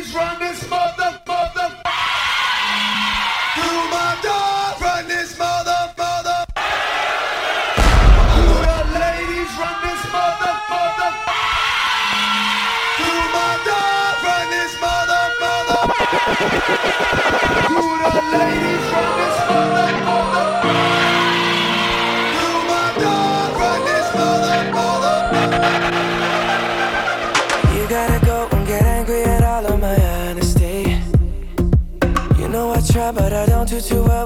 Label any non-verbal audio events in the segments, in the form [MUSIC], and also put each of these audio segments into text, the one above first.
ladies run this mother, mother. Do my dog run this mother, mother. The ladies run this my dog run this the ladies run this mother.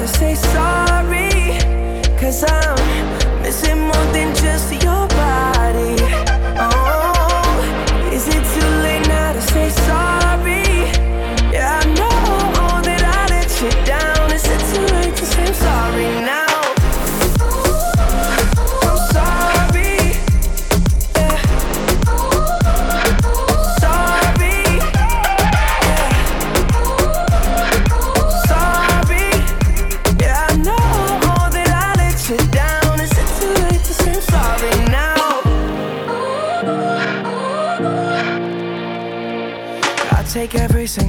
to say sorry? Cause I'm missing more than just your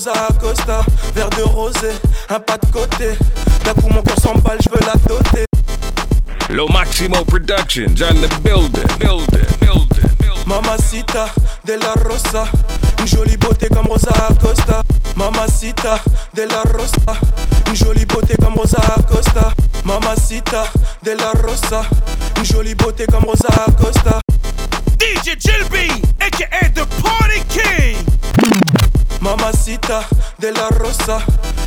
Rosa Acosta. Verre de rosé, un pas de côté. D'un coup, mon cœur s'emballe, je veux la doter. Lo Maximo Productions on the building, building, building, building. Mamacita de la Rosa. Une jolie beauté comme Rosa Acosta. Mamacita de la Rosa. Une jolie beauté comme Rosa Acosta. Mamacita de la Rosa. Une jolie beauté comme Rosa Acosta. DJ Jill B, aka the Party King. Mamacita de la Rosa,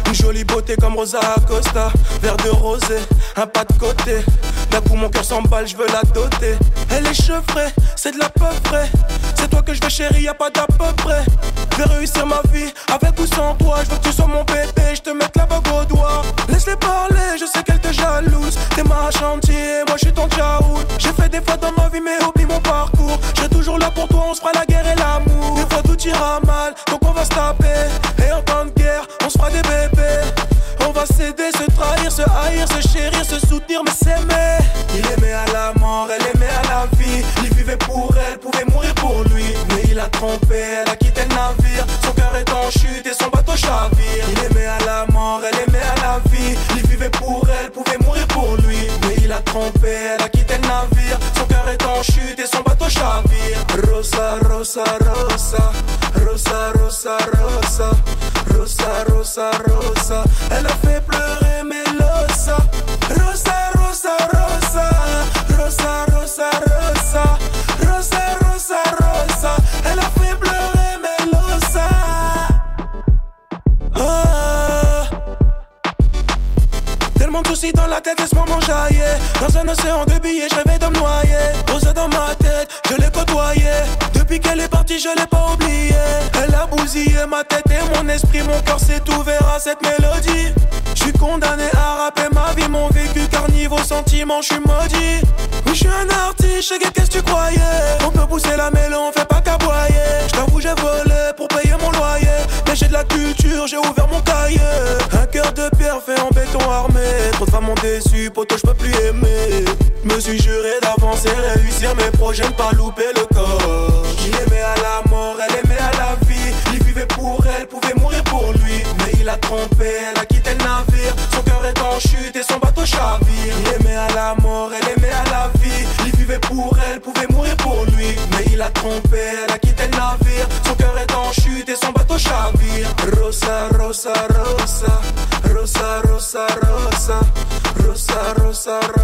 une jolie beauté comme Rosa Acosta, verre de rosé, un pas de côté. D'un coup mon cœur s'emballe, je veux la doter. Elle est chevrée, c'est de la peu près. C'est toi que je veux chérie, y a pas d'à peu près. Je vais réussir ma vie avec ou sans toi. Je veux que tu sois mon bébé, je te mette la bague au doigt. Laisse-les parler, je sais qu'elle te jalouse. T'es ma chantier, moi je suis ton tchaoul. J'ai fait des fois dans ma vie, mais oublie mon parcours. Je toujours là pour toi, on se fera la guerre et l'amour. Des fois tout ira mal, donc on va se taper. Et en temps de guerre, on se fera des bébés. On va s'aider, se trahir, se haïr, se chérir, se soutenir, mais s'aimer. Il aimait à la mort, elle aimait à la vie. Il vivait pour elle, pouvait mourir il a trompé, elle a quitté le navire. Son cœur est en chute et son mélodie. Je suis condamné à rapper ma vie, mon vécu, car niveau sentiment, je suis maudit. Oui, je suis un artiste, qu'est-ce que tu croyais On peut pousser la mêlée, on fait pas qu'aboyer. Je t'avoue, j'ai volé pour payer mon loyer. Mais j'ai de la culture, j'ai ouvert mon cahier. Un cœur de pierre fait en béton armé. Trop de femmes ont déçu, poto, je peux plus aimer. Me suis juré d'avancer, réussir mes projets, ne pas louper le corps. Il aimait à la mort, elle aimait il a trompé, elle a quitté le navire. Son cœur est en chute et son bateau chavire. Il aimait à la mort, elle aimait à la vie. Il vivait pour elle, pouvait mourir pour lui. Mais il a trompé, elle a quitté le navire. Son cœur est en chute et son bateau chavire. Rosa, rosa, rosa. Rosa, rosa, rosa. Rosa, rosa, rosa.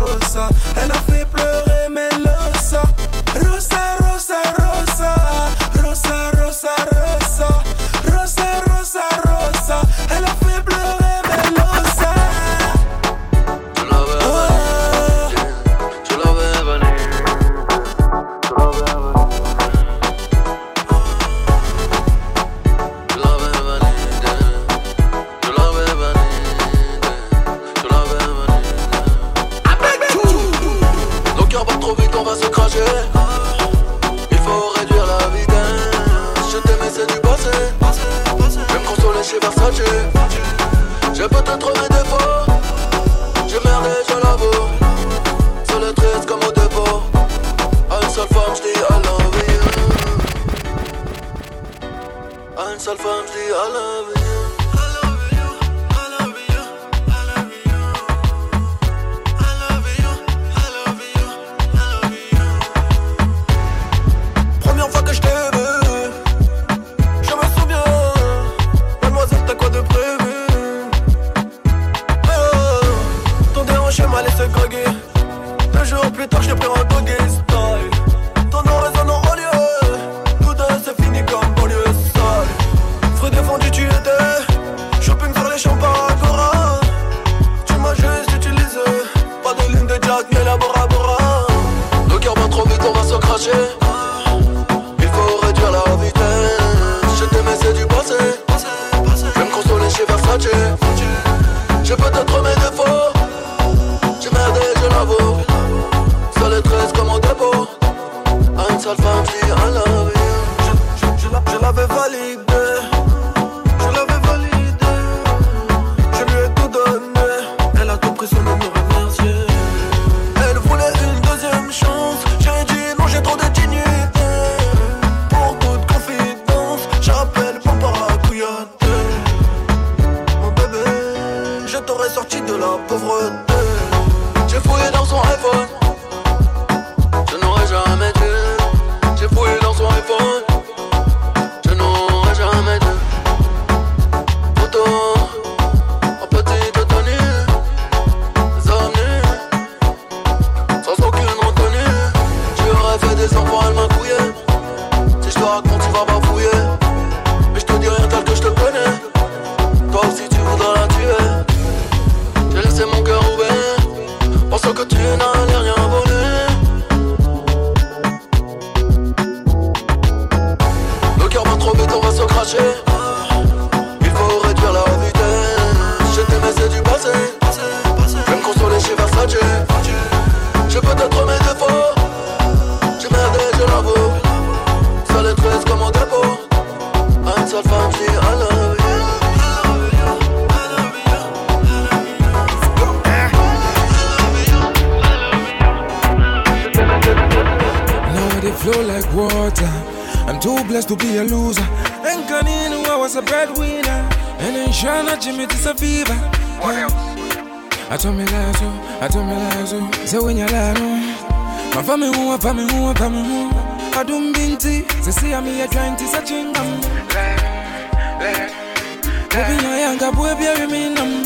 Il faut réduire la vitesse. Je t'aimais, c'est du passé. Je vais me consoler chez Versace. J'ai peut-être mes défauts. J'ai merdé, je l'avoue. Seul et triste comme au dépôt. À une seule femme, too blessed to be a loser. And Kaninu, I was a breadwinner. And then Shana Jimmy, it's a fever. What else? I told me lies, oh, I told me lies, oh. Say when you lie, no. Oh. My family, oh, who, family, oh, who, family, who. I don't mean to. Say, see, I'm here trying to search in them. Open your young boy, bury me, num.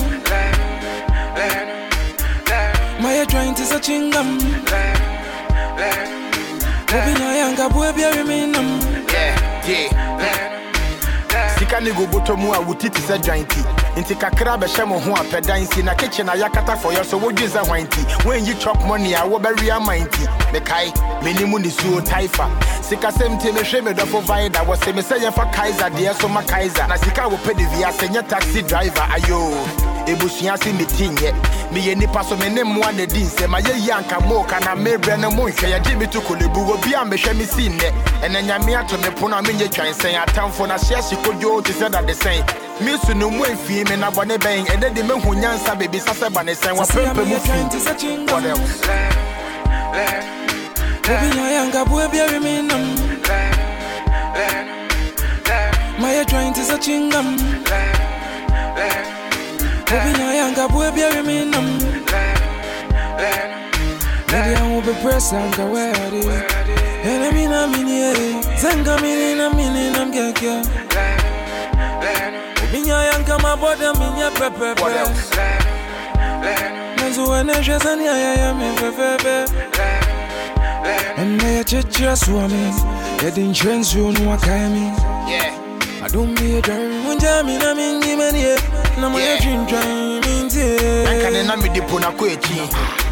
My trying to search in them. Open your young boy, bury me, num. sika ne go bɔtɔ mu a wo titi sɛ dwanti nti kakra bɛhyɛ mo ho a pɛdan si na kitchen a yɛakata fɔ yɛ so wodwen sɛ hwan nti woanyi money a wobɛwe ama nti mekae m'anim ne suo taifa. Sikasɛm nti mehwɛ me dɔfo wɔse me sɛ yɛmfa kaiser deɛ so ma kaiser na sika a wɔpɛ de wiase nyɛ taxi driver ayo ebusua meti nyɛ meyɛ nipa so me ne mmoa na di nsɛm ayɛyi anka mooka na mebrɛ no monhwɛ yɛgye me to kolebu a mehwɛ me sii nnɛ ɛnɛ nyame ato me a menyɛ twansɛn atamfo na hyeɛ hye kodwoo te sɛ dadesɛn me su no mu me na bɔne bɛn ɛnɛ de mehu nyansa bebisa sɛ ba ne sɛn wɔpɛmpɛ mu fii What else? Obinya yanga boy bury me num. My trying to such ingam. Obinya yanga boy bury me num. Maybe I won't be pressed and go where it is. And I mean, I mean, yeah. Zenga meaning, I mean, I'm getting. Obinya yanga my body, I mean, yeah, pepe. What else? Nanzo ene shazani ya ya me fefefe Ene ya cheche swami Yedi nchenzi unu wakaemi Yeah. Adumbi ya jari Munja mina mingi menie eh. Na mwenye Yeah. chintra minti ɛnka ne na mede po nakɔ akyi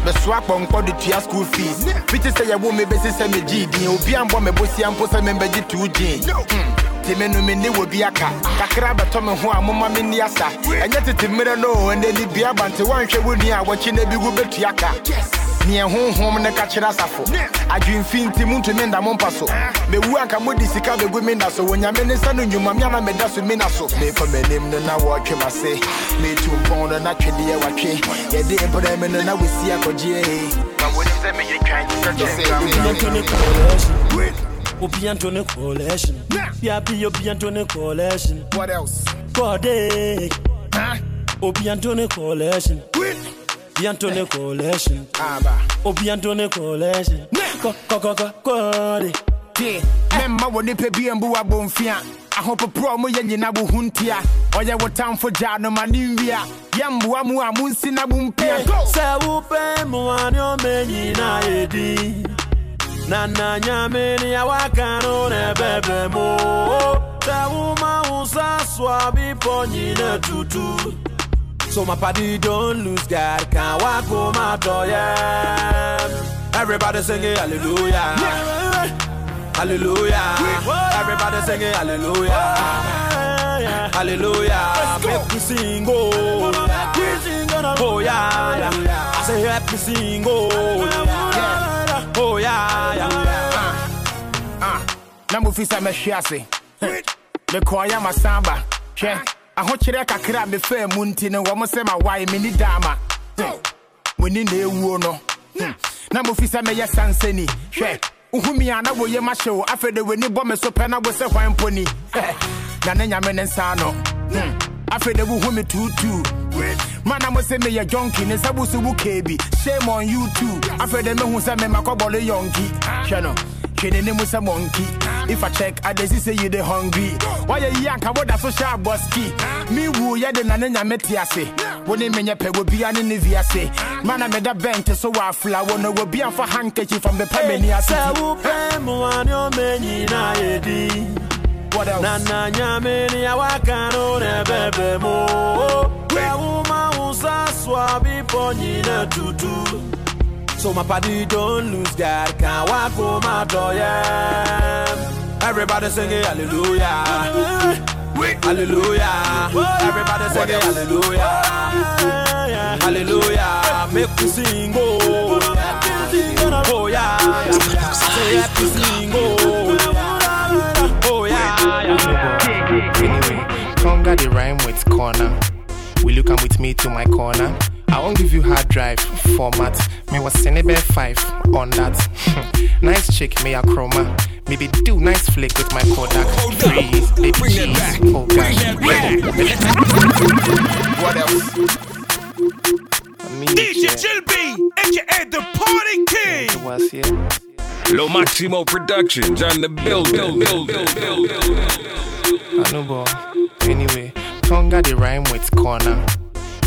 bɛsoa akpɔnkɔ de tua school fees. Fiti sɛ yɛwo me bɛsi sɛ megyee din obia mbɔ mebosia mpo sɛ membɛgye too gyen nti hmm. me no menne wɔ bi aka. Kakra bɛtɔ me ho a moma menni asa. Ɛnyɛ tete mmerɛ no o, ɛnɛ ni bia ba nte woanhwɛ wo ni a wɔkyi na bi wo bɛtua ka neɛ honhom ne ka kyerɛ asafo adwemfi nti montumi nda mo mpa so mewu anka mode sika bɛgu me nna so wɔnyame ne nsa no nnwuma me ana meda so me na so mekɔ m'anim no na wɔtwe m'ase metu mpɔn no na twedeɛ watwe yɛde mprɛ me no na wɔsi akɔgyeɛ ma wɔnim sɛ meyɛ twan te sɛ Bientôt collection. Ou bientôt une collection. Bia bi ou bientôt une collection. What else? Cordé. Huh? Ou bientôt une collection. Bientôt une collection. Ah, bah. Ou bientôt une collection. Co co co co cordé. tie memma wɔ nipa bi ambu abɔmfia ahopoporɔ mo yɛ nyina wo ho ntia ɔyɛ wo tamfo gyaa no ma ne nwia yɛmboa mu a monsi na mo mpia Sɛ wopɛ mmoa ne ɔmɛnyi na yɛdi na na nyame ne awaka no na ɛbɛbɛ mu sɛ woma wo sa so a bepɔ nyina tutu So my party don't lose God, can't walk home my door, yeah. Everybody singing hallelujah. Hallelujah. Everybody singing hallelujah. Hallelujah. Make me sing, oh. Oh, yeah, yeah. I say, help me sing, oh. Yeah. Oh, yeah, yeah. Ah, na mofi sɛ mɛhwe ase mekɔɔyɛ masamba hwɛ ahokyerɛ kakra a mefaa mu nti no wɔ mo sɛ mawae menni daama moni na ɛwuo no Hmm. na mofi sɛ mɛyɛ sansani hwɛ wohumi a na woyɛ mahyɛ wo afei de w'ani bɔ me so pɛ na wo sɛ hwan mponi na ne nyame ne nsa no Hmm. afei de wohu me tuutuu mana mo sɛ meyɛ jonki ne nsa bo so wo kee bi shame on you too. Afei de mehu sɛ memakɔbɔle yɔnki hwɛ no hwɛ n'anim sɛ monkey if i check i see say you dey hungry. Wayɛ yi anka woda so hyɛ abɔski me wu yɛde na ne nyame te ase wo ne menyɛ pɛ wɔ bia ne ne viase mana meda bɛnte so afla wo no wɔ bia mfa handkerchief from bɛpɛ m'ani ase Sɛ wopɛ mmoa ne ɔmɛnyi na What else? na na nyame ne awaka no na ɛbɛbɛ mu sɛ woma wo sa so a bepɔ nyina tutu. So my party don't lose God, can't walk home my door, yeah. Everybody singing hallelujah. Hallelujah. Everybody singing hallelujah. Hallelujah. Make me sing, oh. Oh, yeah. Say, me sing, oh. Oh, yeah. Anyway, Tonga the rhyme with corner. Will you come with me to my corner? I won't give you hard drive format. Me was Senebe 5 on that. [LAUGHS] nice chick, me a chroma. Maybe do nice flick with my Kodak. Freeze, baby Bring that cheese. back. Oh Bring gosh. that What else? Me, DJ yeah. Jill B, aka the Party King. It was here. Lo Maximo Productions on the building. building, building, building. I know, but anyway, Tonga the rhyme with corner.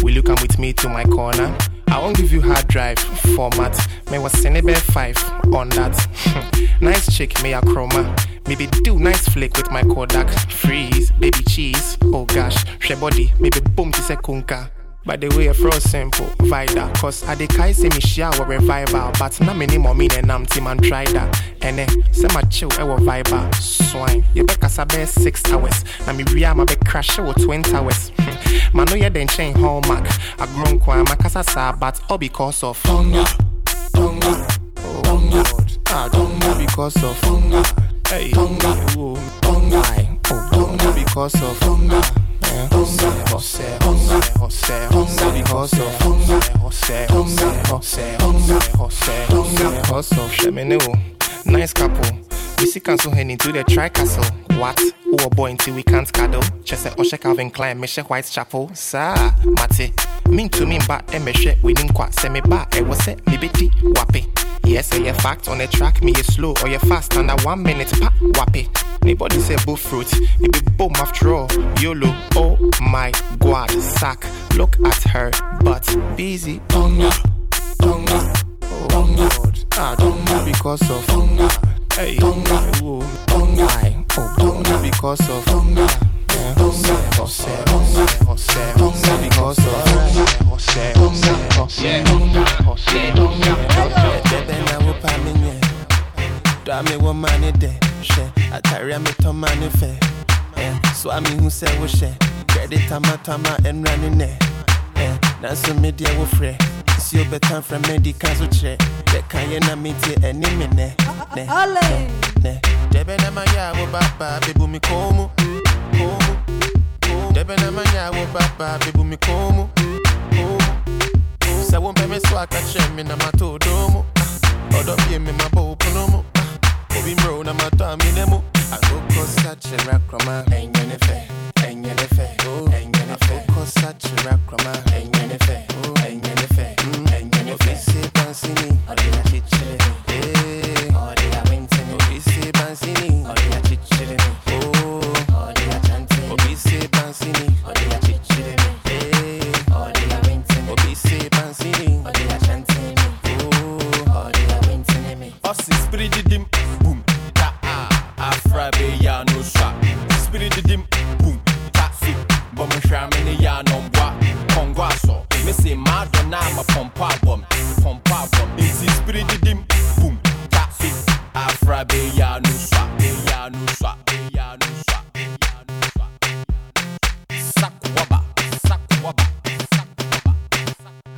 Will you come with me to my corner? I won't give you hard drive format. Me was Senebe 5 on that. [LAUGHS] nice chick, me a chroma. maybe do nice flick with my Kodak. Freeze, baby cheese, oh gosh, she body, maybe boom to say kunka. By the way, fro simple, vida. Cause I de kai say me shower revival. But na many more mean and I'm team and try that. And eh, say my chill, I will vibe Swine. You cause I six hours. Na me ria my be crash with 20 hours. Man, no, you then chain hallmark. I grown kwa my casa sa, but all because of hunger. Hunger. Oh. Ah, hunger because of hunger. Hey, hunger. Oh, hunger. Oh, hunger because of hunger. Jose, because of hunger, Jose, Jose, Jose, Jose, Jose, Jose, Jose, Nice couple. We see cancel head into the tri castle. What? Who a boy until we can't cuddle? Chese Oshe Calvin Klein, Meshe Whitechapel. Sa, Mate. Mean to me, but Emeshe, we didn't quite send me back. It was it, Libeti, Wappy. Yes, say you fact on the track, me is slow or you fast under one minute, pa, wappy. Anybody say bull fruit, it be boom after all. YOLO, oh my god, sack. Look at her butt, busy. Tonga, tonga, tonga, ah, tonga because of tonga. Hey, tonga, oh, tonga, oh, tonga because of tonga. Tonga, Jose, Jose, Jose, Tonga because of Jose, Jose, Jose, Tonga, Jose, Tonga, Jose. Bebe na wo pa mi nye, da mi wo mani de, she, atari mi to mani fe, eh, so ami hu se wo she, credit tama tama en rani ne, eh, na so me dia wo fre, si o betan fra medical so che, de kan ye na mi tie eni mi ne, ne, ne, ne, debe na ma ya wo baba, bebu mi komu, komu, komu, debe na ma ya wo baba, bebu mi komu, komu, sɛ wompɛ me so aka kyerɛ me na Ah, ɔdɔ bie me mu Ah, obi mmerɛw na matɔ amene mu akokɔ sa kyerɛ akrɔma ɛnyɛ ne fɛ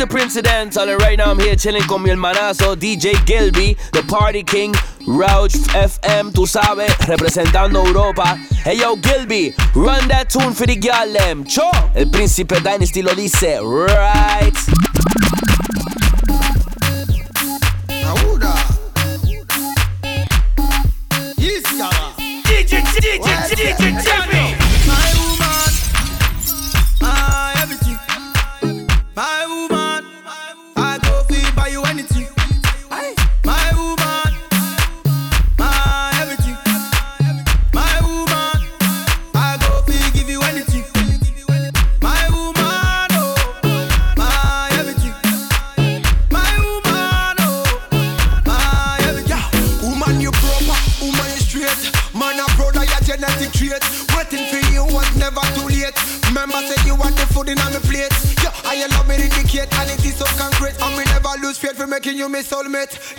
is the Incidental, and right now I'm here chilling con mi hermanazo DJ Gilby, the Party King, Rouch FM, tú sabes, representando Europa. Hey yo, Gilby, run that tune for the girl them. Cho, el príncipe Dynasty lo dice, right. me soulmate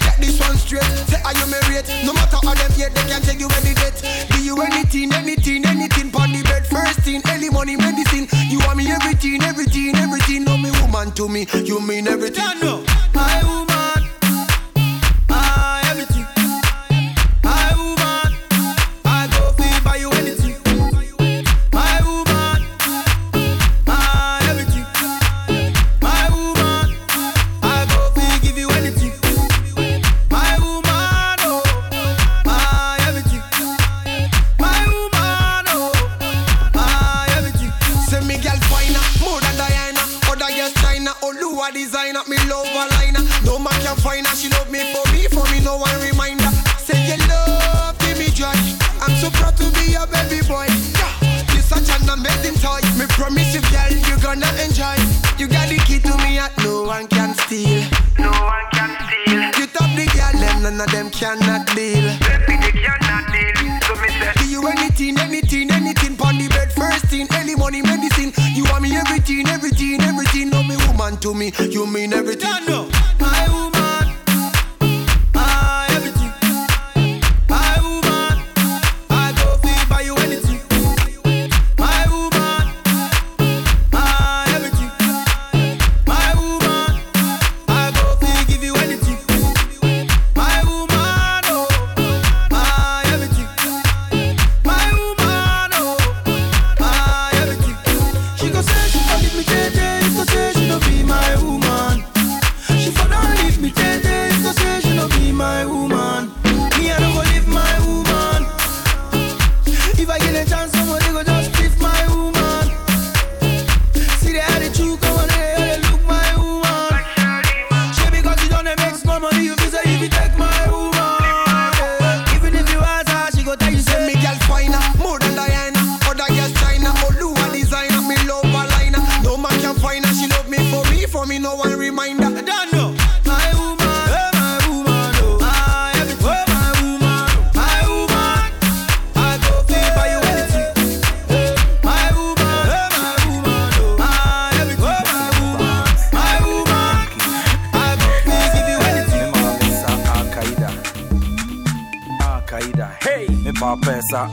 none of them cannot deal. Baby, they cannot deal. So me say, do you anything, anything, anything? Pon the bed, first thing, early money, medicine. You want me everything, everything, everything. No me woman to me, you mean everything. My woman,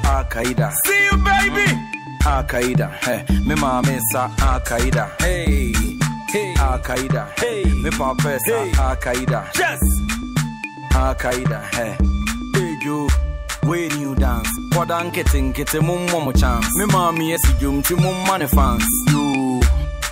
Al Qaeda. See you, baby. Al Qaeda. Hey, me mama is Al Qaeda. Hey, hey. Al Qaeda. Hey, me papa is hey. Al Qaeda. Yes. Al Qaeda. Hey, hey you. Where you i'm getting kitten one more chance. Me mommy yes you to my money fans. You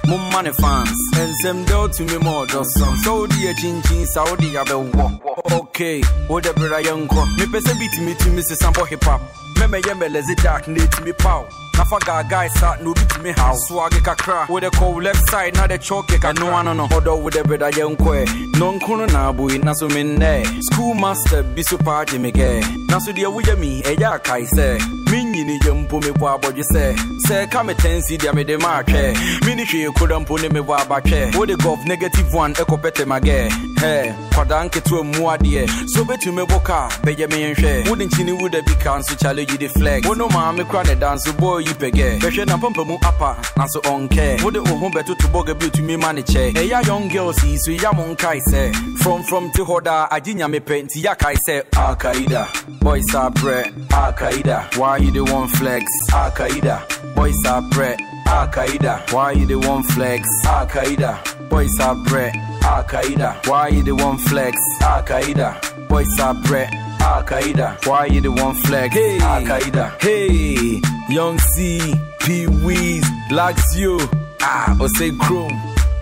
mum money fans. And some do to me more does some. So dear chin chin Saudi abe walk. Okay, oh, whatever I young Me person beat me to Mrs. Sample hip hop me ye me lazy dark need me power. nafa gaagae sa na obi tumi haw soage kakra wode kɔw left side na de choke kakra. Ano no? Ɔdɔ wode breda yɛnkɔɛ nɔnko no naaboi na so mennɛ school master bi so paa gye me kɛ na so deɛ woyɛ mi e ɛyɛ akae sɛ menyini yɛ mpo mebɔ abɔdwe sɛ sɛ ɛka me tansi deɛ mede maatwɛ mene hwee koda mpo ne mebɔ abatwɛ wode gɔf negative one e ɛkɔpɛte magɛ hɛ kwadaa nketewa mu adeɛ so bɛtumi bɔ kaa bɛyɛ menyɛnhwɛ wode nkyini woda bi ka nso challenge de flex. Wono maa me kora ne dance boy yi pɛgɛ bɛhwɛ na pɔmpɛ mu apa nanso ɔnkɛ wode wo ho bɛtoto bɔga bi otumi ma ne kyɛ. Ɛyɛ young girls yi so ya mo nkae sɛ frɔmfrɔm te hɔ daa agye nyame pɛ nti yɛakae sɛ alkaida boys are brɛ alkaida why you dey want flex alkaida boys are brɛ alkaida why you dey want flex alkaida boys brɛ alkaida why you flex alkaida boys are brɛ Al Qaeda, why you the one flag? Hey, Al Qaeda, hey, Young C, Pee Wees, Blacks you, ah, Osei Chrome,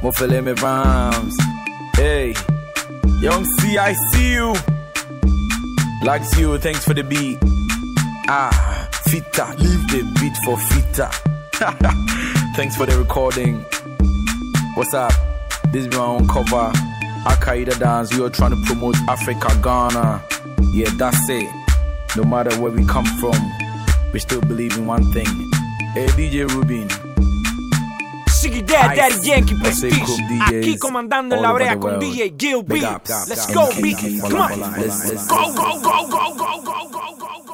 Mofele me rhymes. Hey, Young C, I see you. Blacks you, thanks for the beat. Ah, Fita, leave the beat for Fita. [LAUGHS] thanks for the recording. What's up? This is my own cover. Al Qaeda dance. We are trying to promote Africa, Ghana. Yeah, that's it. No matter where we come from, we still believe in one thing. Hey, DJ Rubin. Shiggy Dad, Daddy Yankee Prestige. Aquí comandando en la brea con DJ Gil Let's go, Biggie. Come on. Let's go, go, go, go, go, go, go.